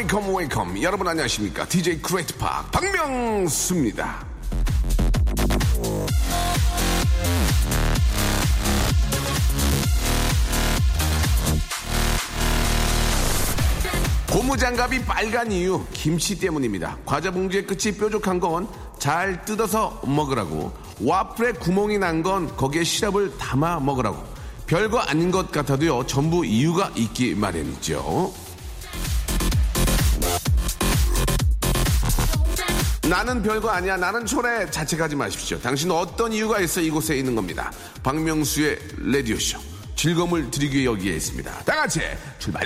Welcome welcome 여러분 안녕하십니까? DJ Great Park 박명수입니다. 고무장갑이 빨간 이유 김치 때문입니다. 과자 봉지의 끝이 뾰족한 건 잘 뜯어서 먹으라고. 와플에 구멍이 난 건 거기에 시럽을 담아 먹으라고. 별거 아닌 것 같아도요 전부 이유가 있기 마련이죠. 나는 별거 아니야. 나는 초래 자책하지 마십시오. 당신 어떤 이유가 있어 이곳에 있는 겁니다. 박명수의 레디오쇼. 즐거움을 드리기 위해 여기에 있습니다. 다 같이 출발!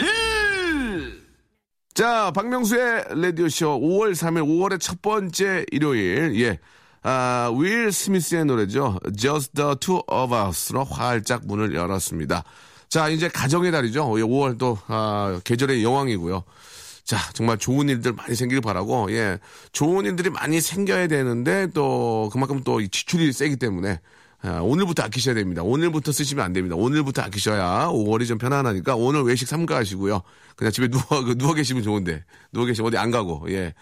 자, 박명수의 라디오쇼 5월 3일, 5월의 첫 번째 일요일, 예. 아, 윌 스미스의 노래죠. Just the Two of Us로 활짝 문을 열었습니다. 자, 이제 가정의 달이죠. 5월 또, 아, 계절의 여왕이고요. 자, 정말 좋은 일들 많이 생기길 바라고, 예. 좋은 일들이 많이 생겨야 되는데, 또, 그만큼 또 지출이 세기 때문에, 아, 오늘부터 아끼셔야 됩니다. 오늘부터 쓰시면 안 됩니다. 오늘부터 아끼셔야 5월이 좀 편안하니까 오늘 외식 삼가하시고요. 그냥 집에 누워, 그 누워 계시면 좋은데. 누워 계시면 어디 안 가고, 예.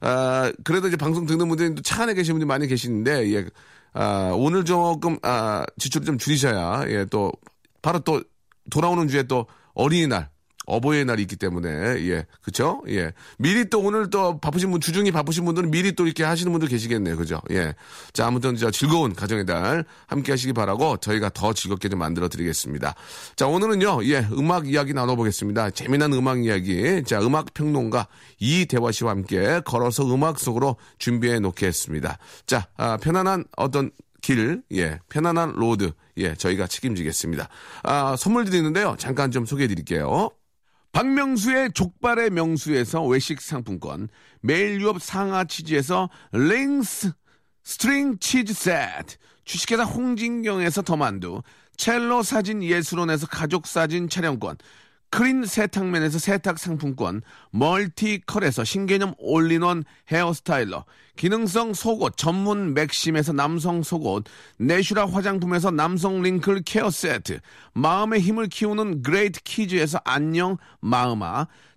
아, 그래도 이제 방송 듣는 분들이 차 안에 계신 분들이 많이 계시는데, 예. 아, 오늘 조금, 아, 지출을 좀 줄이셔야, 예, 또, 바로 또 돌아오는 주에 또 어린이날, 어버이날이 있기 때문에 예 그쵸? 예. 미리 또 오늘 또 바쁘신 분 주중이 바쁘신 분들은 미리 또 이렇게 하시는 분들 계시겠네요. 그죠? 예자 아무튼 저 즐거운 가정의 달 함께 하시기 바라고 저희가 더 즐겁게 좀 만들어 드리겠습니다. 자 오늘은요 예 음악 이야기 나눠보겠습니다. 재미난 음악 이야기. 자 음악 평론가 이대화 씨와 함께 걸어서 음악 속으로 준비해 놓겠습니다. 자 아, 편안한 어떤 길, 예, 편안한 road, 예, 저희가 책임지겠습니다. 아, 선물 드리는데요. 잠깐 좀 소개해 드릴게요. 박명수의 족발의 명수에서 외식 상품권, 매일 유업 상하 치즈에서 링스 string 치즈 세트, 주식회사 홍진경에서 더만두, 첼로 사진 예술원에서 가족 사진 촬영권, 크린 세탁면에서 세탁 상품권, 멀티컬에서 신개념 올인원 hair styler, 기능성 속옷 전문 맥심에서 남성 속옷, 내슈라 화장품에서 남성 wrinkle care 세트, 마음의 힘을 키우는 그레이트 키즈에서 안녕 마음아,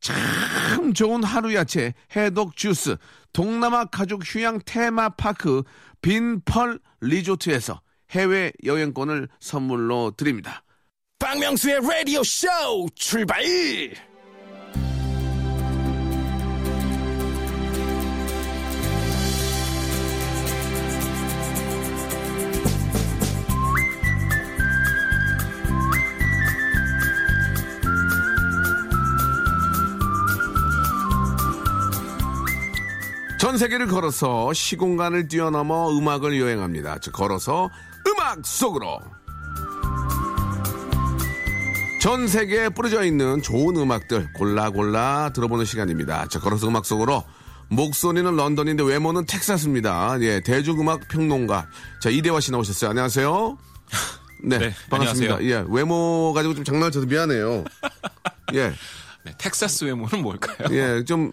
참 좋은 하루 야채 해독 주스 동남아 가족 휴양 테마파크 빈펄 리조트에서 해외 여행권을 선물로 드립니다. 박명수의 라디오 쇼 출발! 전 세계를 걸어서 시공간을 뛰어넘어 음악을 여행합니다. 즉 걸어서 음악 속으로. 전 세계에 뿌려져 있는 좋은 음악들 골라 골라 들어보는 시간입니다. 자, 걸어서 음악 속으로 목소리는 런던인데 외모는 텍사스입니다. 예, 대중음악 평론가. 자, 이대화 씨 나오셨어요. 안녕하세요. 네, 네, 반갑습니다. 안녕하세요. 예, 외모 가지고 좀 장난을 쳐서 미안해요. 예, 네, 텍사스 외모는 뭘까요? 예, 좀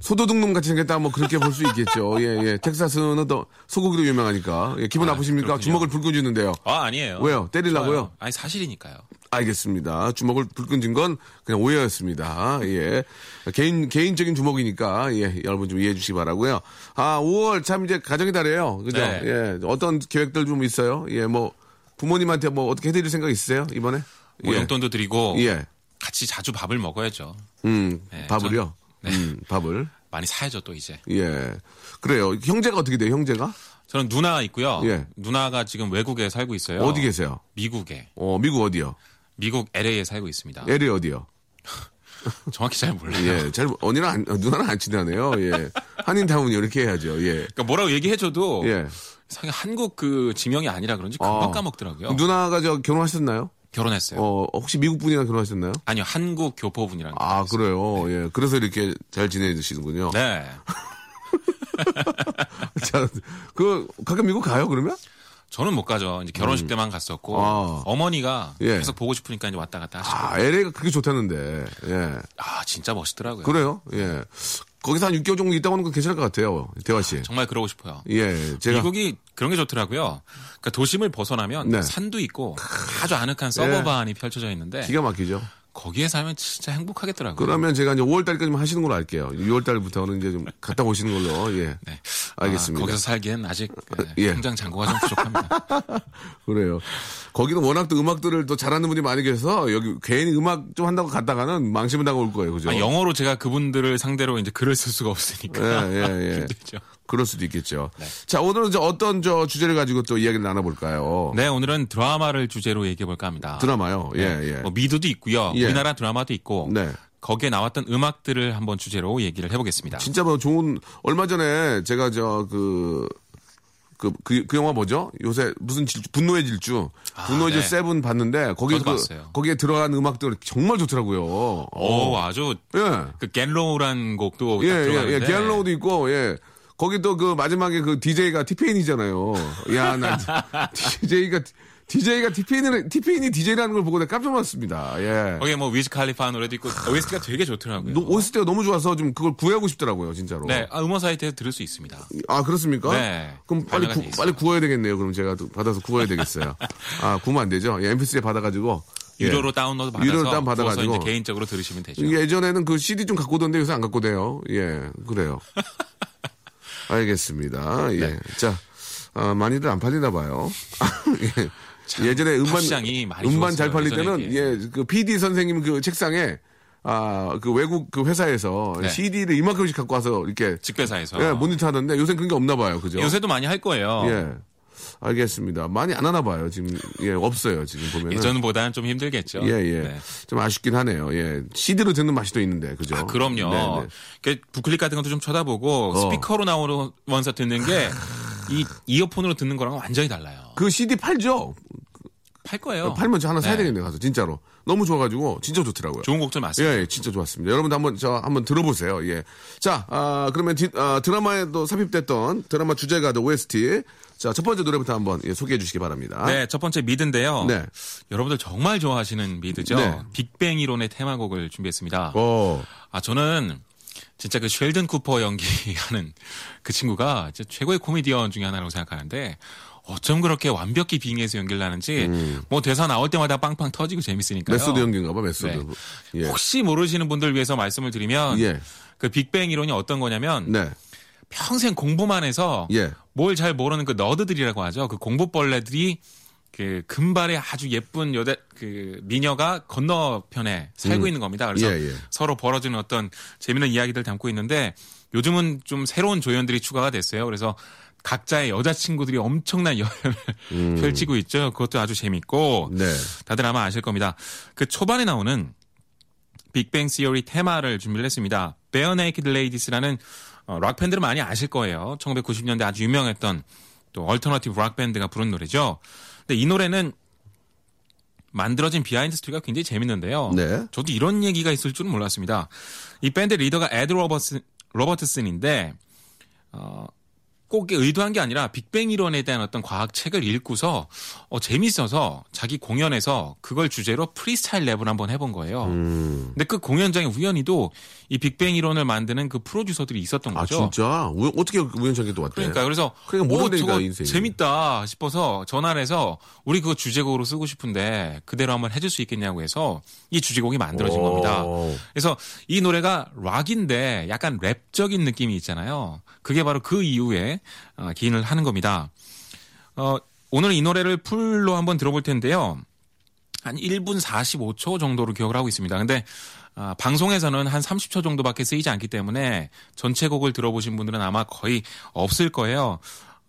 소도둑놈 같이 생겼다 뭐 그렇게 볼 수 있겠죠. 예, 예. 텍사스는 또 소고기로 유명하니까. 예, 기분 아, 나쁘십니까? 그렇군요. 주먹을 불끈 쥐는데요. 아, 아니에요. 왜요? 때리려고요? 아니, 사실이니까요. 알겠습니다. 주먹을 불끈 쥔 건 그냥 오해였습니다. 예. 개인, 개인적인 주먹이니까, 예, 여러분 좀 이해해 주시기 바라고요 아, 5월 참 이제 가정의 달이에요. 그죠? 네. 예. 어떤 계획들 좀 있어요? 예, 뭐, 부모님한테 뭐 어떻게 해드릴 생각 있으세요? 이번에? 뭐 예. 용돈도 드리고 예. 같이 자주 밥을 먹어야죠. 음, 네, 밥을요? 전- 네. 음, 밥을. 많이 사야죠, 또 이제. 예. 그래요. 형제가 어떻게 돼요, 형제가? 저는 누나 있고요. 예. 누나가 지금 외국에 살고 있어요. 어디 계세요? 미국에. 어, 미국 어디요? 미국 LA에 살고 있습니다. LA 어디요? 정확히 잘 몰라요. 예, 잘 언니랑 안, 어, 누나랑 안 친하네요. 예, 한인타운이 이렇게 해야죠. 예, 그러니까 뭐라고 얘기해줘도 예. 상당히 한국 그 지명이 아니라 그런지 금방 어. 까먹더라고요. 누나가 저 결혼하셨나요? 결혼했어요. 어, 혹시 미국 분이랑 결혼하셨나요? 아니요, 한국 교포분이랑. 아, 그래요. 예, 그래서 이렇게 잘 지내시는군요. 네. 자, 그 가끔 미국 가요 그러면? 저는 못 가죠. 이제 결혼식 때만 갔었고 음. 아. 어머니가 예. 계속 보고 싶으니까 이제 왔다 갔다 하시고. 아, LA가 그게 좋다는데. 예, 아, 진짜 멋있더라고요. 그래요. 예, 거기서 한 6개월 정도 있다 오는 건 괜찮을 것 같아요. 대화 씨. 정말 그러고 싶어요. 예, 제가 미국이 그런 게 좋더라고요. 그러니까 도심을 벗어나면 네. 산도 있고 아주 아늑한 서버반이 펼쳐져 있는데 기가 막히죠. 거기에 살면 진짜 행복하겠더라고요. 그러면 제가 이제 5월 달까지만 하시는 걸로 할게요. 6월 달부터는 이제 좀 갔다 오시는 걸로. 예. 네. 알겠습니다. 아, 거기서 살기엔 아직 예, 예. 통장 잔고가 좀 부족합니다. 그래요. 거기는 워낙 또 음악들을 또 잘하는 분이 많이 계셔서 여기 괜히 음악 좀 한다고 갔다가는 망신을 당할 거예요. 그죠? 아, 영어로 제가 그분들을 상대로 이제 글을 쓸 수가 없으니까 예, 예, 예. 힘들죠. 그럴 수도 있겠죠. 네. 자, 오늘은 저 어떤 저 주제를 가지고 또 이야기를 나눠볼까요? 네, 오늘은 드라마를 주제로 얘기해 볼까 합니다. 드라마요. 예, 네. 예. 뭐 미드도 있고요. 예. 우리나라 드라마도 있고 네. 거기에 나왔던 음악들을 한번 주제로 얘기를 해보겠습니다. 진짜 뭐 좋은, 얼마 전에 제가 저 그, 그, 그, 그 영화 뭐죠? 요새 무슨 질주, 분노의 질주. 분노의 네. 질주 세븐 봤는데, 거기 저도 그. 거기에 들어간 음악들 정말 좋더라고요. 오, 아주 예. 그 Get Low란 곡도 예, 딱 예, 예. Get Low도 있고, 예. 거기 또 그 마지막에 그 DJ가 티페인이잖아요. 야, 나 DJ가, DJ가 티페인을, 티페인이 DJ라는 걸 보고 내가 깜짝 놀랐습니다. 예. 거기에 뭐 위즈 칼리파 노래도 있고 OST가 되게 좋더라고요. 노- OST가 너무 좋아서 좀 그걸 구하고 싶더라고요, 진짜로. 네, 아, 음원 사이트에서 들을 수 있습니다. 아, 그렇습니까? 네. 그럼 빨리, 구. 빨리 구워야 되겠네요. 그럼 제가 또 받아서 구워야 되겠어요. 아, 구우면 안 되죠? 예, MP3에 받아가지고. 예. 유료로 다운로드 받아서 유료로 다운 받아가지고. 개인적으로 들으시면 되죠. 예전에는 그 CD 좀 갖고 오던데 요새 안 갖고 돼요. 예, 그래요. 알겠습니다. 예. 네. 자, 아, 많이들 안 팔리나 봐요. 예. 예전에 음반, 음반 잘 팔릴 때는, 비해. 예, 그 PD 선생님 그 책상에, 아, 그 외국 그 회사에서 네. CD를 이만큼씩 갖고 와서 이렇게, 직배사에서. 예, 모니터 하는데 요새 그런 게 없나 봐요. 그죠? 요새도 많이 할 거예요. 예. 알겠습니다. 많이 안 하나 봐요. 지금, 예, 없어요. 지금 보면은. 예전보다는 좀 힘들겠죠. 예, 예. 네. 좀 아쉽긴 하네요. 예. CD로 듣는 맛이 또 있는데, 그죠? 아, 그럼요. 그 부클릭 같은 것도 좀 쳐다보고 어. 스피커로 나오면서 듣는 게 이 이어폰으로 듣는 거랑 완전히 달라요. 그 CD 팔죠? 팔 거예요. 팔면 저 하나 사야 네. 되겠네요, 가서. 진짜로. 너무 좋아가지고, 진짜 좋더라고요. 좋은 곡들 많습니다. 예, 예, 진짜 좋았습니다. 여러분도 한번, 저, 한번 들어보세요. 예. 자, 아, 그러면 디- 아, 드라마에도 삽입됐던 드라마 주제가도 OST. 자, 첫 번째 노래부터 한번 예, 소개해 주시기 바랍니다. 네, 첫 번째 미드인데요. 네. 여러분들 정말 좋아하시는 미드죠. 네. 빅뱅 이론의 테마곡을 준비했습니다. 어, 아, 저는 진짜 그 쉘든 쿠퍼 연기하는 그 친구가 진짜 최고의 코미디언 중에 하나라고 생각하는데 어쩜 그렇게 완벽히 빙의해서 연기를 하는지 뭐 대사 나올 때마다 빵빵 터지고 재밌으니까요. 음. 메소드 연기인가 봐, 메소드. 네. 예. 혹시 모르시는 분들 위해서 말씀을 드리면 예. 그 빅뱅 이론이 어떤 거냐면 네. 평생 공부만 해서 예. 뭘잘 모르는 그 nerd들이라고 하죠. 그 공부벌레들이 그 금발의 아주 예쁜 여대 그 미녀가 건너편에 살고 있는 겁니다. 그래서 예, 예. 서로 벌어지는 어떤 재미있는 이야기들 담고 있는데 요즘은 좀 새로운 조연들이 추가가 됐어요. 그래서 각자의 여자친구들이 엄청난 열연을 펼치고 있죠. 그것도 아주 재밌고 네. 다들 아마 아실 겁니다. 그 초반에 나오는 Big Bang Theory 테마를 준비를 했습니다. Bare Naked Ladies라는 어, 락 밴드를 많이 아실 거예요. 1990년대 아주 유명했던 또 얼터너티브 락 밴드가 부른 노래죠. 근데 이 노래는 만들어진 비하인드 스토리가 굉장히 재밌는데요. 네. 저도 이런 얘기가 있을 줄은 몰랐습니다. 이 밴드 리더가 에드 로버트, 로버트슨인데 어, 꼭 의도한 게 아니라 빅뱅 이론에 대한 어떤 과학 책을 읽고서 어, 재밌어서 자기 공연에서 그걸 주제로 프리스타일 랩을 한번 해본 거예요. 음. 근데 그 공연장에 우연히도 이 빅뱅 이론을 만드는 그 프로듀서들이 있었던 아, 거죠. 진짜? 우- 어떻게 우연찮게 또 왔대? 그러니까 그래서 그러니까 오, 모른다니까, 저거 인생이. 재밌다 싶어서 전화를 해서 우리 그거 주제곡으로 쓰고 싶은데 그대로 한번 해줄 수 있겠냐고 해서 이 주제곡이 만들어진 오. 겁니다. 그래서 이 노래가 락인데 약간 랩적인 느낌이 있잖아요. 그게 바로 그 이후에 어, 기인을 하는 겁니다. 어, 오늘 이 노래를 풀로 한번 들어볼 텐데요. 한 1분 45초 정도로 기억을 하고 있습니다. 근데 아, 방송에서는 한 30초 정도밖에 쓰이지 않기 때문에 전체 곡을 들어보신 분들은 아마 거의 없을 거예요.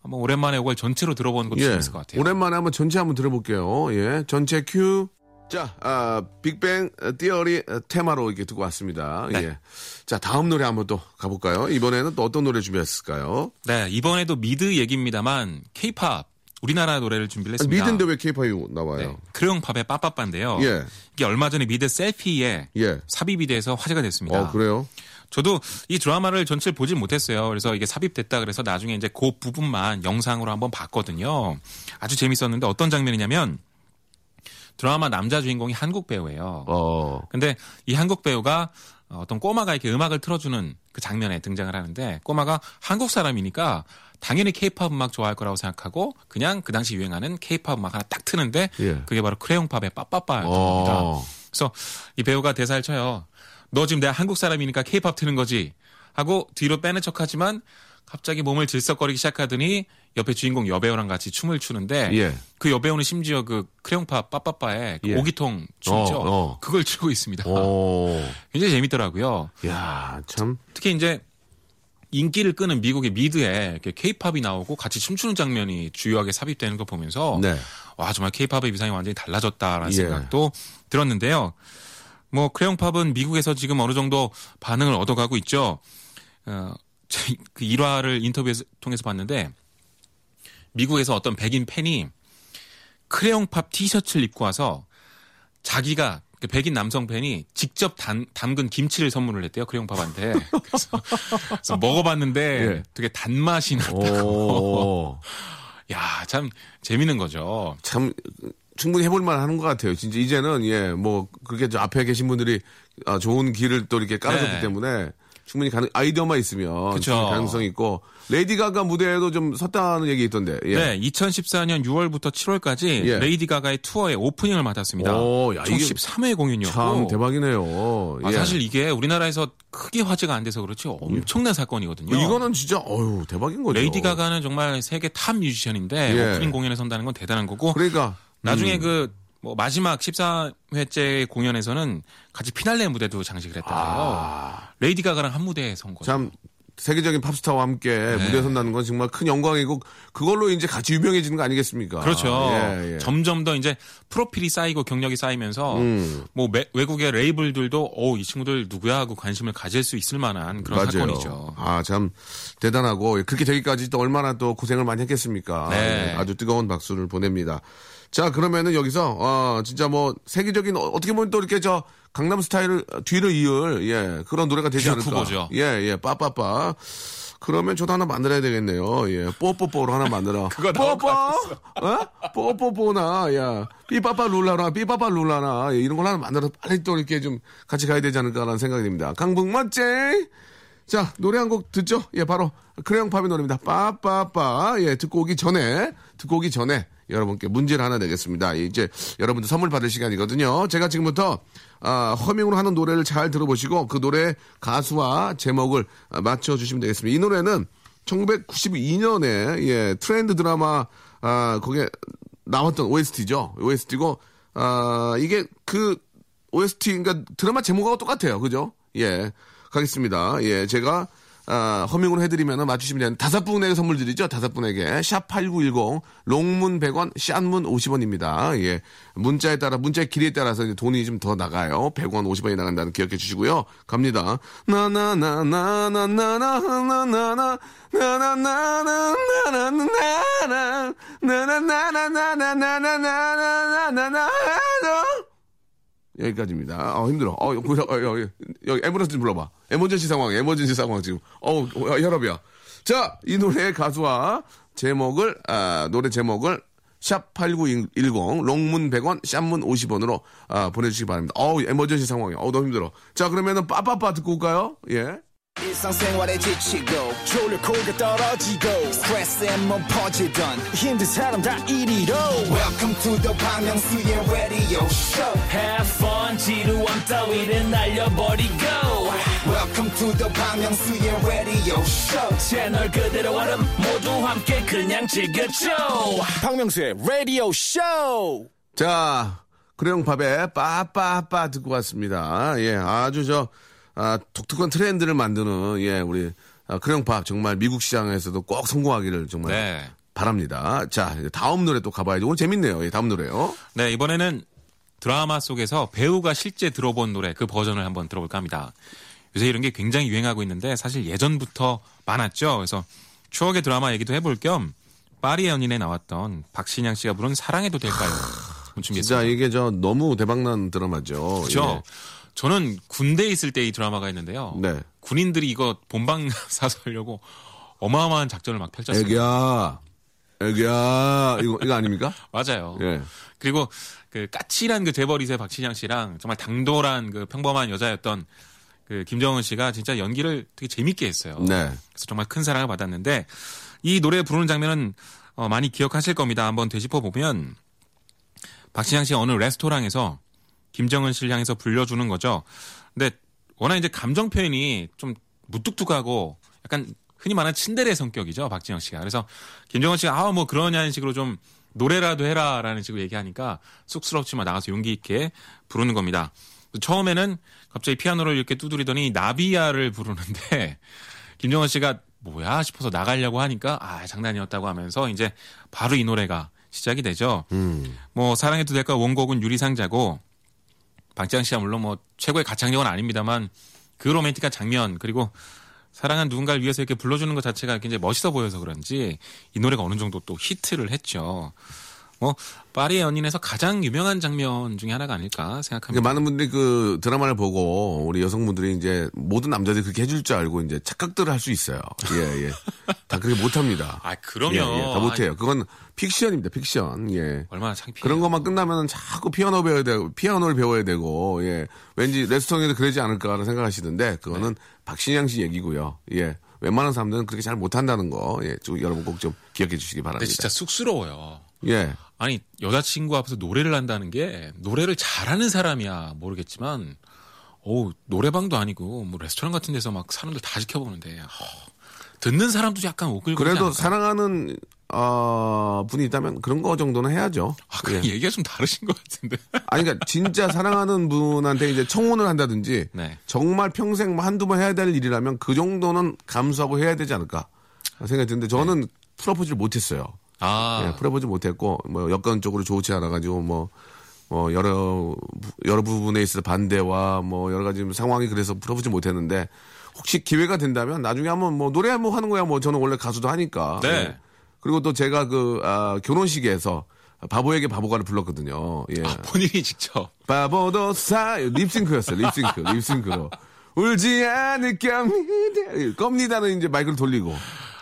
한번 오랜만에 이걸 전체로 들어보는 것도 재밌을 것 같아요. 예. 오랜만에 한번 전체 한번 들어볼게요. 예. 전체 큐. 자, 아, Big Bang Theory 테마로 이렇게 듣고 왔습니다. 네. 예. 자, 다음 노래 한번 또 가볼까요? 이번에는 또 어떤 노래 준비했을까요? 네, 이번에도 미드 얘기입니다만 케이팝 우리나라 노래를 준비를 했습니다. 미드인데 왜 케이팝이 나와요? 네, 크레용팝의 빠빠빠인데요. 예. 이게 얼마 전에 미드 Selfie에 예. 삽입이 돼서 화제가 됐습니다. 어, 그래요? 저도 이 드라마를 전체를 보질 못했어요. 그래서 이게 삽입됐다 그래서 나중에 이제 그 부분만 영상으로 한번 봤거든요. 아주 재밌었는데 어떤 장면이냐면 드라마 남자 주인공이 한국 배우예요. 어. 근데 이 한국 배우가 어떤 꼬마가 이렇게 음악을 틀어주는 그 장면에 등장을 하는데 꼬마가 한국 사람이니까 당연히 케이팝 음악 좋아할 거라고 생각하고 그냥 그 당시 유행하는 케이팝 음악 하나 딱 트는데 예. 그게 바로 크레용팝의 빠빠빠였던 어. 그래서 이 배우가 대사를 쳐요. 너 지금 내가 한국 사람이니까 케이팝 트는 거지 하고 뒤로 빼는 척하지만 갑자기 몸을 들썩거리기 시작하더니 옆에 주인공 여배우랑 같이 춤을 추는데 예. 그 여배우는 심지어 그 크레용팝 빠빠빠의 그 예. 오기통 춤이죠. 어, 어. 그걸 추고 있습니다. 오. 굉장히 재밌더라고요. 야, 참. 특히 이제 인기를 끄는 미국의 미드에 이렇게 케이팝이 나오고 같이 춤추는 장면이 주요하게 삽입되는 거 보면서 네. 와 정말 케이팝의 위상이 완전히 달라졌다라는 예. 생각도 들었는데요. 뭐 크레용팝은 미국에서 지금 어느 정도 반응을 얻어가고 있죠. 어, 제- 그 일화를 인터뷰에서 통해서 봤는데 미국에서 어떤 백인 팬이 크레용팝 티셔츠를 입고 와서 자기가 그 백인 남성 팬이 직접 담, 담근 김치를 선물을 했대요 크레용팝한테. 그래서, 그래서 먹어봤는데 예. 되게 단맛이 났다고. 오. 야참 재밌는 거죠. 참 충분히 해볼만 하는 것 같아요. 진짜 이제는 예뭐 그렇게 저 앞에 계신 분들이 아, 좋은 길을 또 이렇게 깔아줬기 네. 때문에 충분히 가능 아이디어만 있으면 그쵸. 충분히 가능성 이 있고 레이디 가가 무대에도 좀 섰다는 얘기 있던데. 예. 네, 2014년 6월부터 7월까지 예. 레이디 가가의 투어의 오프닝을 맡았습니다. 오, 야, 총 이게 13회 공연이었고 참 대박이네요. 아, 예. 사실 이게 우리나라에서 크게 화제가 안 돼서 그렇지 엄청난 사건이거든요. 이거는 진짜 어유 대박인 거죠. 레이디 가가는 정말 세계 탑 뮤지션인데 예. 오프닝 공연에 선다는 건 대단한 거고 그러니까 나중에 음. 그 뭐 마지막 14회째 공연에서는 같이 피날레 무대도 장식을 했다고요. 레이디 가가랑 한 무대에 선 거죠. 아. 참 세계적인 팝스타와 함께 네. 무대에 선다는 건 정말 큰 영광이고 그걸로 이제 같이 유명해지는 거 아니겠습니까? 그렇죠. 예, 예. 점점 더 이제 프로필이 쌓이고 경력이 쌓이면서 음. 뭐 매- 외국의 레이블들도 어이 친구들 누구야 하고 관심을 가질 수 있을 만한 그런 맞아요. 사건이죠. 아, 참 대단하고 그렇게 되기까지 또 얼마나 또 고생을 많이 했겠습니까? 네. 아주 뜨거운 박수를 보냅니다. 자, 그러면은 여기서 어 진짜 뭐 세계적인 어, 어떻게 보면 또 이렇게 저 강남 스타일을 뒤를 이을 예 그런 노래가 되지 듀 않을까? 후보죠. 예, 예, 빠빠빠. 그러면 저도 하나 만들어야 되겠네요. 예, 뽀뽀뽀로 하나 만들어. 그거 뽀뽀, 어? 뽀뽀뽀나, 야, 삐빠빠 룰라나, 삐빠빠 룰라나, 예, 이런 걸 하나 만들어 빨리 또 이렇게 좀 같이 가야 되지 않을까라는 생각이 듭니다. 강북 멋쟁. 자, 노래 한 곡 듣죠? 예, 바로 크레용팝의 노래입니다. 빠빠빠. 예, 듣고 오기 전에, 듣고 오기 전에 여러분께 문제를 하나 내겠습니다. 이제 여러분들 선물 받을 시간이거든요. 제가 지금부터 아, 허밍으로 하는 노래를 잘 들어보시고 그 노래 가수와 제목을 아, 맞춰주시면 되겠습니다. 이 노래는 1992년에 예, 트렌드 드라마 아, 거기에 나왔던 OST죠. OST고 아, 이게 그 OST 그러니까 드라마 제목하고 똑같아요. 그죠? 예. 가겠습니다. 예. 제가 아, 허밍으로 해드리면 맞추시면 되는 다섯 분에게 선물 드리죠. 다섯 분에게. 샵8910, 롱문 100원, 샷문 50원입니다. 예. 문자에 따라, 문자의 길이에 따라서 이제 돈이 좀 더 나가요. 100원, 50원이 나간다는 기억해 주시고요. 갑니다. 나나나나나나나나나나나 나나나나나나나나나 나나나나나나나나나나나나 여기까지입니다. 어, 힘들어. 어, 여기, 여기, 여기, 앰뷸런스 좀 불러봐. 에머전시 상황, 에머전시 상황 지금. 어우, 어, 혈압이야. 자, 이 노래의 가수와 제목을, 아, 노래 제목을 샵8910, 롱문 100원, 샵문 50원으로, 아, 보내주시기 바랍니다. 어우, 에머전시 상황이야. 어우, 너무 힘들어. 자, 그러면은 빠빠빠 듣고 올까요? 예. 일상생활에 지치고, 졸려 코가 떨어지고, 스트레스에 몸 퍼지던, 힘든 사람 다 이리로. welcome to the Bang Myung-soo's radio show Have fun 지루함 따위를 날려버리고 welcome to the Bang Myung-soo's radio show 채널 그대로 얼음 모두 함께 그냥 즐겨줘 박명수의 radio show 자, 크레용팝의 빠빠빠 듣고 왔습니다. 예, 아주 저, 아, 독특한 트렌드를 만드는, 예, 우리, 아, 크레용팝 정말 미국 시장에서도 꼭 성공하기를 정말 네. 바랍니다. 자, 이제 다음 노래 또 가봐야죠. 오늘 재밌네요. 예, 다음 노래요. 네, 이번에는 드라마 속에서 배우가 실제 들어본 노래 그 버전을 한번 들어볼까 합니다. 요새 이런 게 굉장히 유행하고 있는데 사실 예전부터 많았죠. 그래서 추억의 드라마 얘기도 해볼 겸 파리의 연인에 나왔던 박신양 씨가 부른 사랑해도 될까요? 준비했습니다. 진짜 이게 저 너무 대박난 드라마죠. 그렇죠. 저는 군대에 있을 때 이 드라마가 있는데요. 예. 네. 군인들이 이거 본방 사서 하려고 어마어마한 작전을 막 펼쳤습니다. 애기야, 애기야, 이거 이거 아닙니까? 맞아요. 예. 그리고 그 까칠한 그 재벌이세 박신양 씨랑 정말 당돌한 그 평범한 여자였던 그 김정은 씨가 진짜 연기를 되게 재밌게 했어요. 네. 그래서 정말 큰 사랑을 받았는데 이 노래 부르는 장면은 어, 많이 기억하실 겁니다. 한번 되짚어 보면 박신양 씨가 어느 레스토랑에서 김정은 씨를 향해서 불려주는 거죠. 근데 워낙 이제 감정 표현이 좀 무뚝뚝하고 약간 흔히 말하는 친데레 성격이죠. 박진영 씨가. 그래서 김정은 씨가 아 뭐 그러냐는 식으로 좀 노래라도 해라 라는 식으로 얘기하니까 쑥스럽지만 나가서 용기 있게 부르는 겁니다. 처음에는 갑자기 피아노를 이렇게 두드리더니 나비야를 부르는데 김정은 씨가 뭐야 싶어서 나가려고 하니까 아 장난이었다고 하면서 이제 바로 이 노래가 시작이 되죠. 뭐 사랑해도 될까 원곡은 유리상자고 박지영 씨가 물론 뭐 최고의 가창력은 아닙니다만 그 로맨틱한 장면 그리고 사랑한 누군가를 위해서 이렇게 불러주는 것 자체가 굉장히 멋있어 보여서 그런지 이 노래가 어느 정도 또 히트를 했죠. 뭐 파리의 연인에서 가장 유명한 장면 중에 하나가 아닐까 그러니까 생각합니다. 많은 분들이 그 드라마를 보고 우리 여성분들이 이제 모든 남자들이 그렇게 해줄 줄 알고 이제 착각들을 할 수 있어요. 예, 예. 다 그렇게 못합니다. 아 그럼요. 예, 예, 다 못해요. 그건 픽션입니다, 픽션. 예. 얼마나 창피해요. 그런 것만 끝나면 자꾸 피아노 배워야 되고, 피아노를 배워야 되고, 예. 왠지 레스토랑에도 그러지 않을까라는 생각하시는데, 그거는 네. 박신양 씨 얘기고요. 예. 웬만한 사람들은 그렇게 잘 못한다는 거, 예. 좀 여러분 꼭 좀 기억해 주시기 바랍니다. 근데 진짜 쑥스러워요. 예. 아니 여자친구 앞에서 노래를 한다는 게 노래를 잘하는 사람이야 모르겠지만 오 노래방도 아니고 뭐 레스토랑 같은 데서 막 사람들 다 지켜보는데 어, 듣는 사람도 약간 오글거리지 그래도 않을까? 사랑하는, 어, 분이 있다면 그런 거 정도는 해야죠. 아, 그 예. 얘기가 좀 다르신 것 같은데. 아니, 그러니까 진짜 사랑하는 분한테 이제 청혼을 한다든지 네. 정말 평생 뭐 한두 번 해야 될 일이라면 그 정도는 감수하고 해야 되지 않을까 생각이 드는데 저는 프로포즈를 못했어요. 아, 예, 프로포즈 못했고 뭐 여건적으로 좋지 않아가지고 뭐. 뭐 여러 부- 여러 부분에 있어서 반대와 뭐 여러 가지 상황이 그래서 프로포즈 못했는데 혹시 기회가 된다면 나중에 한번 뭐 노래 한번 하는 거야 뭐 저는 원래 가수도 하니까 네. 예. 그리고 또 제가 그 아, 결혼식에서 바보에게 바보가를 불렀거든요 예. 본인이 직접. 바보도 사 립싱크였어요 립싱크 립싱크로 울지 않을 겁니다 겁니다는 이제 마이크를 돌리고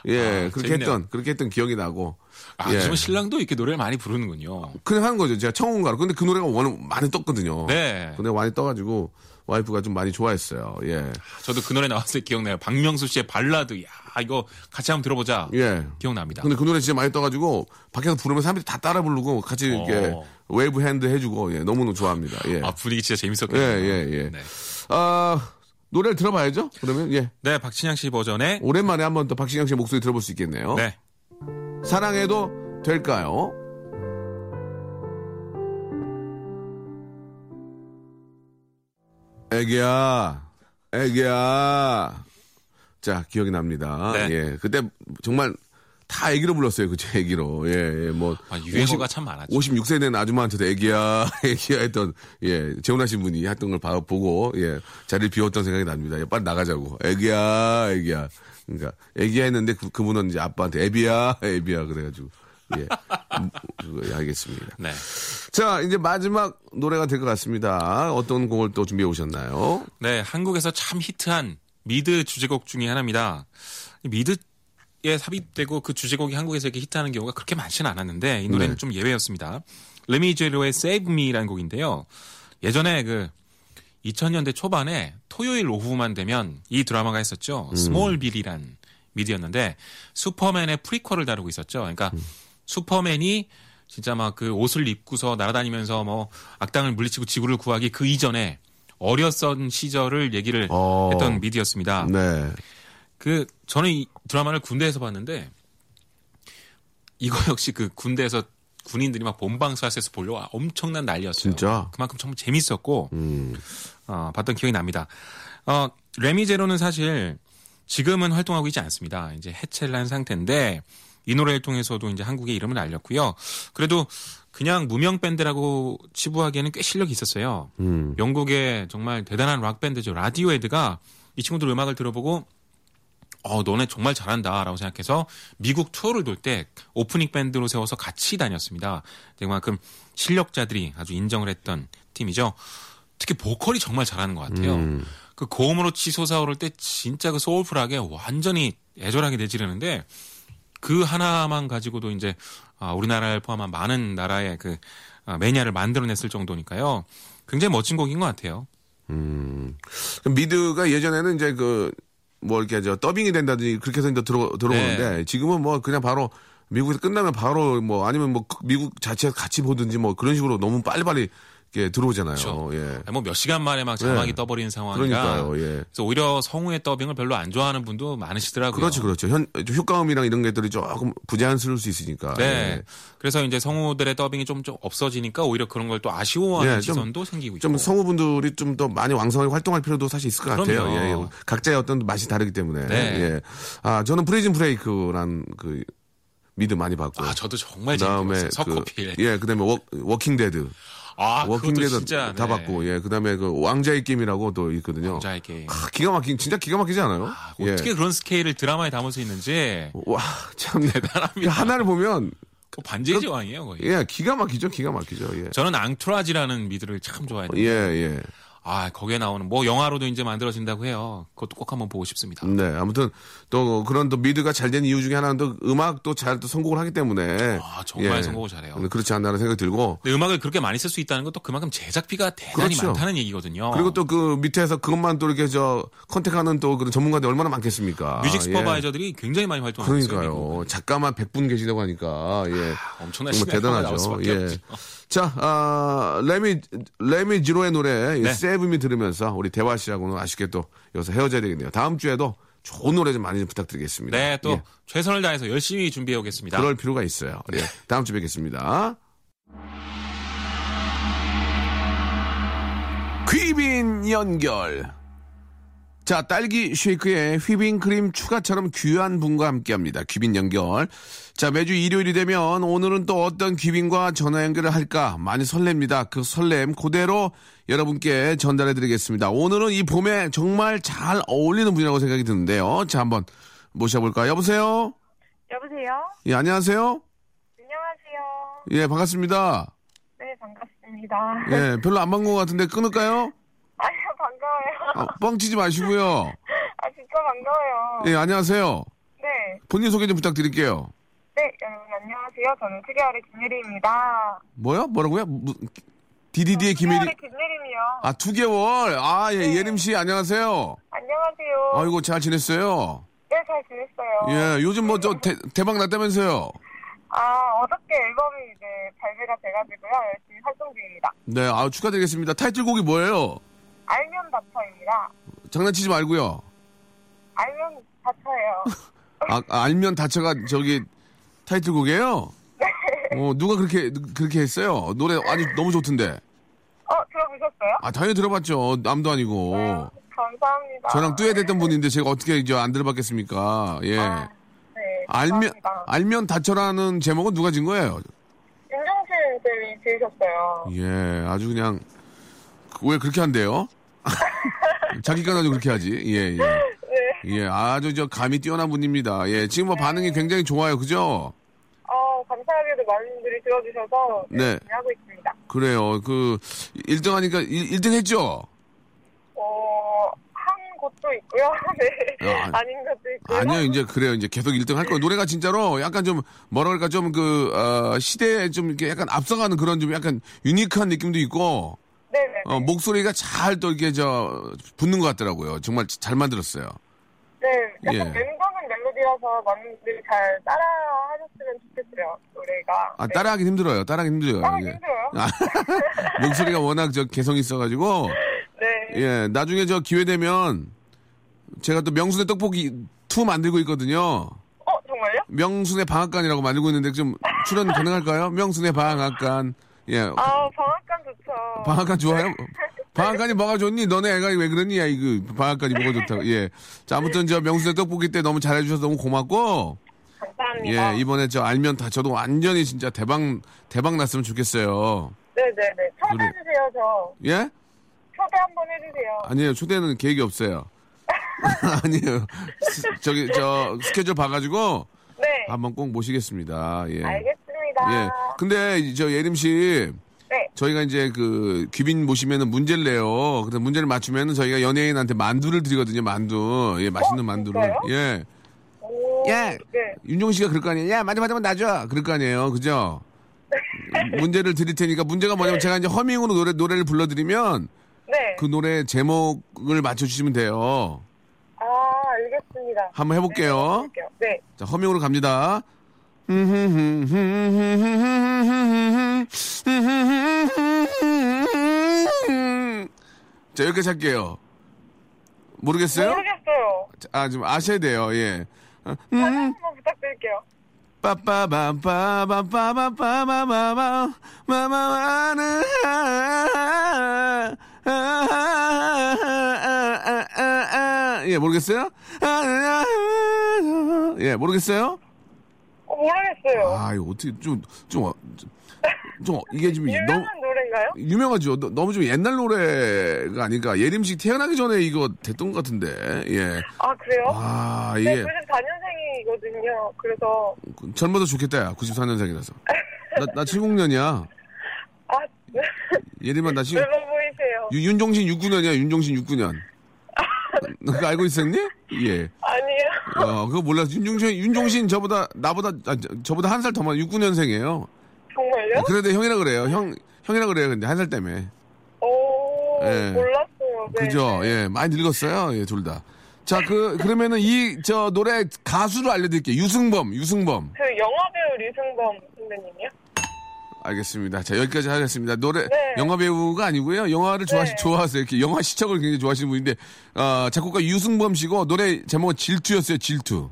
예 아, 그렇게 재밌네요. 했던 그렇게 했던 기억이 나고 아, 예. 요즘은 신랑도 이렇게 노래를 많이 부르는군요. 그냥 하는 거죠 제가 청혼가로 근데 그 노래가 워낙 많이 떴거든요 네. 근데 많이 떠가지고 와이프가 좀 많이 좋아했어요 예 저도 그 노래 나왔을 때 기억나요. 박명수 씨의 발라드. 야, 이거 같이 한번 들어보자. 예. 기억납니다. 근데 그 노래 진짜 많이 떠가지고 밖에서 부르면 사람들이 다 따라 부르고 같이 이렇게 어. wave hand 해주고 예, 너무너무 좋아합니다. 예. 아, 분위기 진짜 재밌었거든요. 예, 예, 예. 네. 아, 노래를 들어봐야죠. 그러면 예. 네, 박신양 씨 버전의 오랜만에 한번 또 박신양 씨 목소리 들어볼 수 있겠네요. 네. 사랑해도 될까요? 애기야, 애기야. 자, 기억이 납니다. 네. 예. 그때 정말 다 애기로 불렀어요. 그죠? 애기로. 예, 예. 뭐. 아, 유행어가 50 참 많았죠. 56세 된 아줌마한테도 애기야, 애기야 했던, 예, 재혼하신 분이 했던 걸 봐- 보고, 예, 자리를 비웠던 생각이 납니다. 예, 빨리 나가자고. 애기야, 애기야. 그러니까, 애기야 했는데 그, 그분은 이제 아빠한테 애비야, 애비야. 그래가지고, 예. 음, 예, 알겠습니다. 네. 자, 이제 마지막 노래가 될 것 같습니다. 어떤 곡을 또 준비해 오셨나요? 네, 한국에서 참 히트한 미드 주제곡 중에 하나입니다. 이 미드 에 삽입되고 그 주제곡이 한국에서 이렇게 히트하는 경우가 그렇게 많지는 않았는데 이 노래는 네. 좀 예외였습니다. Remy Zero의 Save Me라는 곡인데요. 예전에 그 2000년대 초반에 토요일 오후만 되면 이 드라마가 했었죠. 스몰빌이란 미드였는데 슈퍼맨의 프리퀄을 다루고 있었죠. 그러니까 슈퍼맨이 진짜 막 그 옷을 입고서 날아다니면서 뭐 악당을 물리치고 지구를 구하기 그 이전에 어렸던 시절을 얘기를 어. 했던 미디였습니다. 네. 그 저는 이 드라마를 군대에서 봤는데 이거 역시 그 군대에서 군인들이 막 본방사수해서 보려고 엄청난 난리였어요. 진짜? 그만큼 정말 재밌었고 음, 어, 봤던 기억이 납니다. 어, 레미제로는 사실 지금은 활동하고 있지 않습니다. 이제 해체를 한 상태인데 이 노래를 통해서도 이제 한국의 이름을 알렸고요. 그래도 그냥 무명 밴드라고 치부하기에는 꽤 실력이 있었어요. 음. 영국의 정말 대단한 락 밴드죠. 라디오헤드가 이 친구들 음악을 들어보고 어, 너네 정말 잘한다라고 생각해서 미국 투어를 돌 때 오프닝 밴드로 세워서 같이 다녔습니다. 그만큼 실력자들이 아주 인정을 했던 팀이죠. 특히 보컬이 정말 잘하는 것 같아요. 음. 그 고음으로 치솟아 오를 때 진짜 그 소울풀하게 완전히 애절하게 내지르는데 그 하나만 가지고도 이제 아, 우리나라를 포함한 많은 나라의 그 아, 매니아를 만들어냈을 정도니까요. 굉장히 멋진 곡인 것 같아요. 음. 미드가 예전에는 이제 그, 뭐 이렇게 저 더빙이 된다든지 그렇게 해서 이제 들어, 들어오는데 네. 지금은 뭐 그냥 바로 미국에서 끝나면 바로 뭐 아니면 뭐 미국 자체에서 같이 보든지 뭐 그런 식으로 너무 빨리빨리 이렇게 들어오잖아요. 그렇죠. 예. 뭐몇 시간 만에 막 자막이 네. 떠버리는 상황이라 그러니까요. 예. 그래서 오히려 성우의 더빙을 별로 안 좋아하는 분도 많으시더라고요. 그렇죠, 그렇죠. 현, 효과음이랑 이런 것들이 조금 부자연스러울 수 있으니까. 네. 예. 그래서 이제 성우들의 더빙이 좀, 좀 없어지니까 오히려 그런 걸 또 아쉬워하는 예, 좀- 시선도 생기고 있고. 좀 성우분들이 좀 더 많이 왕성하게 활동할 필요도 사실 있을 것 같아요. 그럼요. 예, 예. 각자의 어떤 맛이 다르기 때문에. 네. 예. 아, 저는 프리즌 브레이크란 그 미드 많이 봤고. 아, 저도 정말. 석호필. 그, 예, 그다음에 워, 워킹 데드. 아, 워킹 그것도 데드 진짜 다 네. 봤고. 예, 그 다음에 그 왕자의 게임이라고 또 있거든요. 왕자의 게임. 아, 기가 막힌 진짜 기가 막히지 않아요? 아, 어떻게 그런 스케일을 드라마에 담을 수 있는지 와, 참 대단합니다. 하나를 보면 그 반지의 제왕이에요, 거의. 예, 기가 막히죠. 기가 막히죠. 예. 저는 앙투라지라는 미드를 참 좋아했는데 예, 예. 아, 거기에 나오는 뭐 영화로도 이제 만들어진다고 해요. 그것도 꼭 한번 보고 싶습니다. 네, 아무튼 또 그런 또 미드가 잘 된 이유 중에 하나는 또 음악도 잘 또 선곡을 하기 때문에 아, 정말 선곡을 잘해요. 그렇지 않나라는 생각이 들고 음악을 그렇게 많이 쓸 수 있다는 것도 그만큼 제작비가 대단히 그렇죠. 많다는 얘기거든요. 그리고 또 그 밑에서 그것만 또 이렇게 저 contact하는 또 그런 전문가들이 얼마나 많겠습니까? music 예. supervisor들이 굉장히 많이 활동하고 있어요. 그러니까요. 작가만 100분 계시다고 하니까 예. 엄청난 시나리오가 나올 대단하죠. 예. 없죠. 자, 아, 레미 레미 지로의 노래 네. 세븐이 들으면서 우리 대화 씨하고는 아쉽게 또 여기서 헤어져야 되겠네요. 다음 주에도 좋은 노래 좀 많이 좀 부탁드리겠습니다. 네, 또 예. 최선을 다해서 열심히 준비해 오겠습니다. 그럴 필요가 있어요. 예. 다음 주에 뵙겠습니다. 귀빈 연결. 자, 딸기 쉐이크에 휘빙크림 추가처럼 귀한 분과 함께 합니다. 귀빈 연결. 자, 매주 일요일이 되면 오늘은 또 어떤 귀빈과 전화 연결을 할까 많이 설렙니다. 그 설렘 그대로 여러분께 전달해 드리겠습니다. 오늘은 이 봄에 정말 잘 어울리는 분이라고 생각이 드는데요. 자, 한번 모셔볼까요? 여보세요? 여보세요? 예, 안녕하세요? 안녕하세요. 예, 반갑습니다. 네, 반갑습니다. 예, 별로 안 반가운 것 같은데 끊을까요? 아, 뻥치지 마시고요. 아, 진짜 반가워요. 예, 안녕하세요. 네. 본인 소개 좀 부탁드릴게요. 네, 여러분 안녕하세요. 저는 7개월의 김유리입니다. 뭐요? 뭐라고요? 무- 디디디의 김혜리. 7개월의 김유림이요. 아, 두 개월. 아, 예, 예림 씨, 안녕하세요. 안녕하세요. 아이고, 잘 지냈어요? 네, 잘 지냈어요. 예, 요즘 뭐, 저, 대, 대박 났다면서요? 아, 어저께 앨범이 이제 발매가 돼가지고요. 열심히 활동 중입니다. 네, 아 축하드리겠습니다. 타이틀곡이 뭐예요? 알면 다쳐입니다. 장난치지 말고요. 알면 다쳐요. 아, 아, 알면 다쳐가 저기 타이틀곡이에요? 네. 어, 누가 그렇게, 그렇게 했어요? 노래 아주 너무 좋던데. 어, 들어보셨어요? 아, 당연히 들어봤죠. 남도 아니고. 감사합니다. 저랑 듀엣했던 분인데 제가 어떻게 이제 안 들어봤겠습니까? 예. 아, 네, 알면. 알면 다쳐라는 제목은 누가 진 거예요? 윤종신 쌤이 지으셨어요. 예, 아주 그냥, 그- 왜 그렇게 한대요? 자기가 나도 그렇게 하지. 예, 예. 네. 예, 아주 저 감이 뛰어난 분입니다. 예, 지금 뭐 반응이 굉장히 좋아요. 그죠? 어, 감사하게도 많은 분들이 들어주셔서 네. 열심히 하고 있습니다. 그래요. 그, 1등 하니까 1, 등 했죠? 어, 한 곳도 있고요. 네. 아, 아닌 것도 있고요. 아니요, 이제 그래요. 이제 계속 1등 할 거예요. 노래가 진짜로 약간 좀, 뭐라 그럴까, 좀 그, 어, 시대에 좀 이렇게 약간 앞서가는 그런 좀 약간 유니크한 느낌도 있고, 네네. 어, 목소리가 잘 또 이렇게 저, 붙는 것 같더라고요. 정말 잘 만들었어요. 네. 약간 예. 멤버는 멜로디라서 많은 분들이 잘 따라 하셨으면 좋겠어요. 노래가. 아, 네. 따라하기 힘들어요. 따라하기 힘들어요. 따라 이게. 힘들어요. 아, 목소리가 워낙 저 개성 있어가지고, 네. 예, 나중에 저 기회 되면, 제가 또 명순의 떡볶이 2 만들고 있거든요. 어, 정말요? 명순의 방앗간이라고 만들고 있는데 좀 출연 가능할까요? 명순의 방앗간. 예. 아, 방앗간 좋죠. 방앗간 좋아요? 방앗간이 뭐가 좋니? 너네 애가 왜 그러니? 야, 이거 방앗간이 뭐가 좋다고. 예. 자, 아무튼 저 명순의 떡볶이 때 너무 잘해주셔서 너무 고맙고, 감사합니다. 예, 이번에 저 알면 다 저도 완전히 진짜 대박 대박 났으면 좋겠어요. 네네네. 초대해주세요, 저. 예? 초대 한번 해주세요. 아니에요. 초대는 계획이 없어요. 아니에요. 스- 저기 저 스케줄 봐가지고 네. 한번 꼭 모시겠습니다. 예. 알겠습니다. 예. 근데 저 예림 씨 네. 저희가 이제 그 귀빈 모시면은 문제를 내요. 그래서 문제를 맞추면은 저희가 연예인한테 만두를 드리거든요. 만두. 예, 맛있는 어, 만두를. 예. 오, 예. 네. 윤종 씨가 그럴 거 아니에요. 야, 만두 만두만 놔줘. 그럴 거 아니에요. 그죠? 문제를 드릴 테니까 문제가 뭐냐면 제가 이제 허밍으로 노래 노래를 불러드리면 네. 그 노래 제목을 맞춰주시면 돼요. 아, 알겠습니다. 한번 해볼게요. 해볼게요. 네. 자, 허밍으로 갑니다. 자, 여기까지 할게요. 모르겠어요? 모르겠어요. 아, 좀 아셔야 돼요, 예. 다시 한번 부탁드릴게요. 예? 예? 어, 모르겠어요. 아 이거 어떻게 좀 좀 좀 이게 좀 유명한 너무 노래인가요? 유명하죠. 너- 너무 좀 옛날 노래가 아니까 예림씨 태어나기 전에 이거 됐던 것 같은데 예. 아, 그래요? 아 네, 이게 94년생이거든요. 그래서, 젊어도 좋겠다 야 94년생이라서 나, 나 70년이야 아, 네. 예림아 나 지금 늙어 보이세요. 유- 윤종신 69년이야, 윤종신 69년. 너 그거 알고 있었니? 예. 아니에요. 어, 그거 몰랐어. 윤종신, 윤종신 저보다, 나보다, 아, 저- 저보다 한 살 더 많아. 69년생이에요. 정말요? 그래도 형이라 그래요. 형, 형이라 그래요. 근데 한 살 때문에. 오, 예. 몰랐어요. 네. 그죠? 예, 많이 늙었어요. 예, 둘 다. 자, 그, 그러면은 이, 저, 노래 가수를 알려드릴게요. 유승범, 유승범. 그 영화배우 류승범 선배님이요? 알겠습니다. 자, 여기까지 하겠습니다. 노래, 네. 영화 배우가 아니고요. 영화를 좋아하시, 네. 좋아하세요. 이렇게 영화 시청을 굉장히 좋아하시는 분인데, 어, 작곡가 유승범 씨고, 노래 제목은 질투였어요, 질투.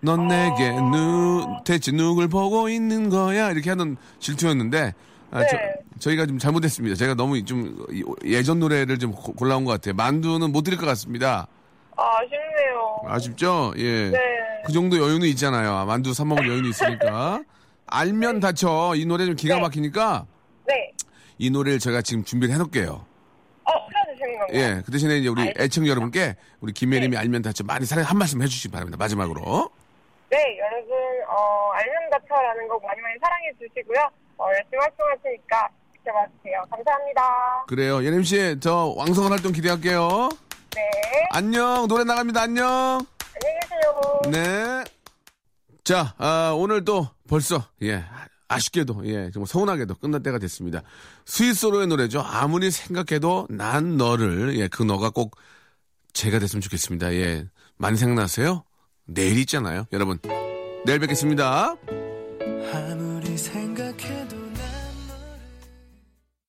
넌 내게 누, 대체 누굴 보고 있는 거야? 이렇게 하는 질투였는데, 아, 네. 저, 희가좀 잘못했습니다. 제가 너무 좀 이- 예전 노래를 좀 고- 골라온 것 같아요. 만두는 못 드릴 것 같습니다. 아, 아쉽네요. 아쉽죠? 예. 네. 그 정도 여유는 있잖아요. 만두 사 먹을 여유는 있으니까. 알면 다쳐. 이 노래 좀 기가 네. 막히니까, 네. 이 노래를 제가 지금 준비를 해놓을게요. 어, 틀어주시는 건가요? 예, 그 대신에 이제 우리 알겠습니다. 애청 여러분께 우리 김예림이 네. 알면 다쳐 많이 사랑 한 말씀 해주시기 바랍니다. 마지막으로. 네, 여러분, 어, 알면 다쳐라는 곡 많이 많이 사랑해 주시고요. 어, 열심히 활동할 테니까 지켜봐 주세요. 감사합니다. 그래요. 예림 씨, 저 왕성한 활동 기대할게요. 네. 안녕. 노래 나갑니다. 안녕. 안녕히 계세요. 네. 자, 아, 오늘 또 벌써, 예, 아쉽게도, 예, 정말 서운하게도 끝날 때가 됐습니다. 스위스로의 노래죠. 아무리 생각해도 난 너를, 예, 그 너가 꼭 제가 됐으면 좋겠습니다. 예, 많이 생각나세요? 내일 있잖아요. 여러분, 내일 뵙겠습니다. 아무리 생각해도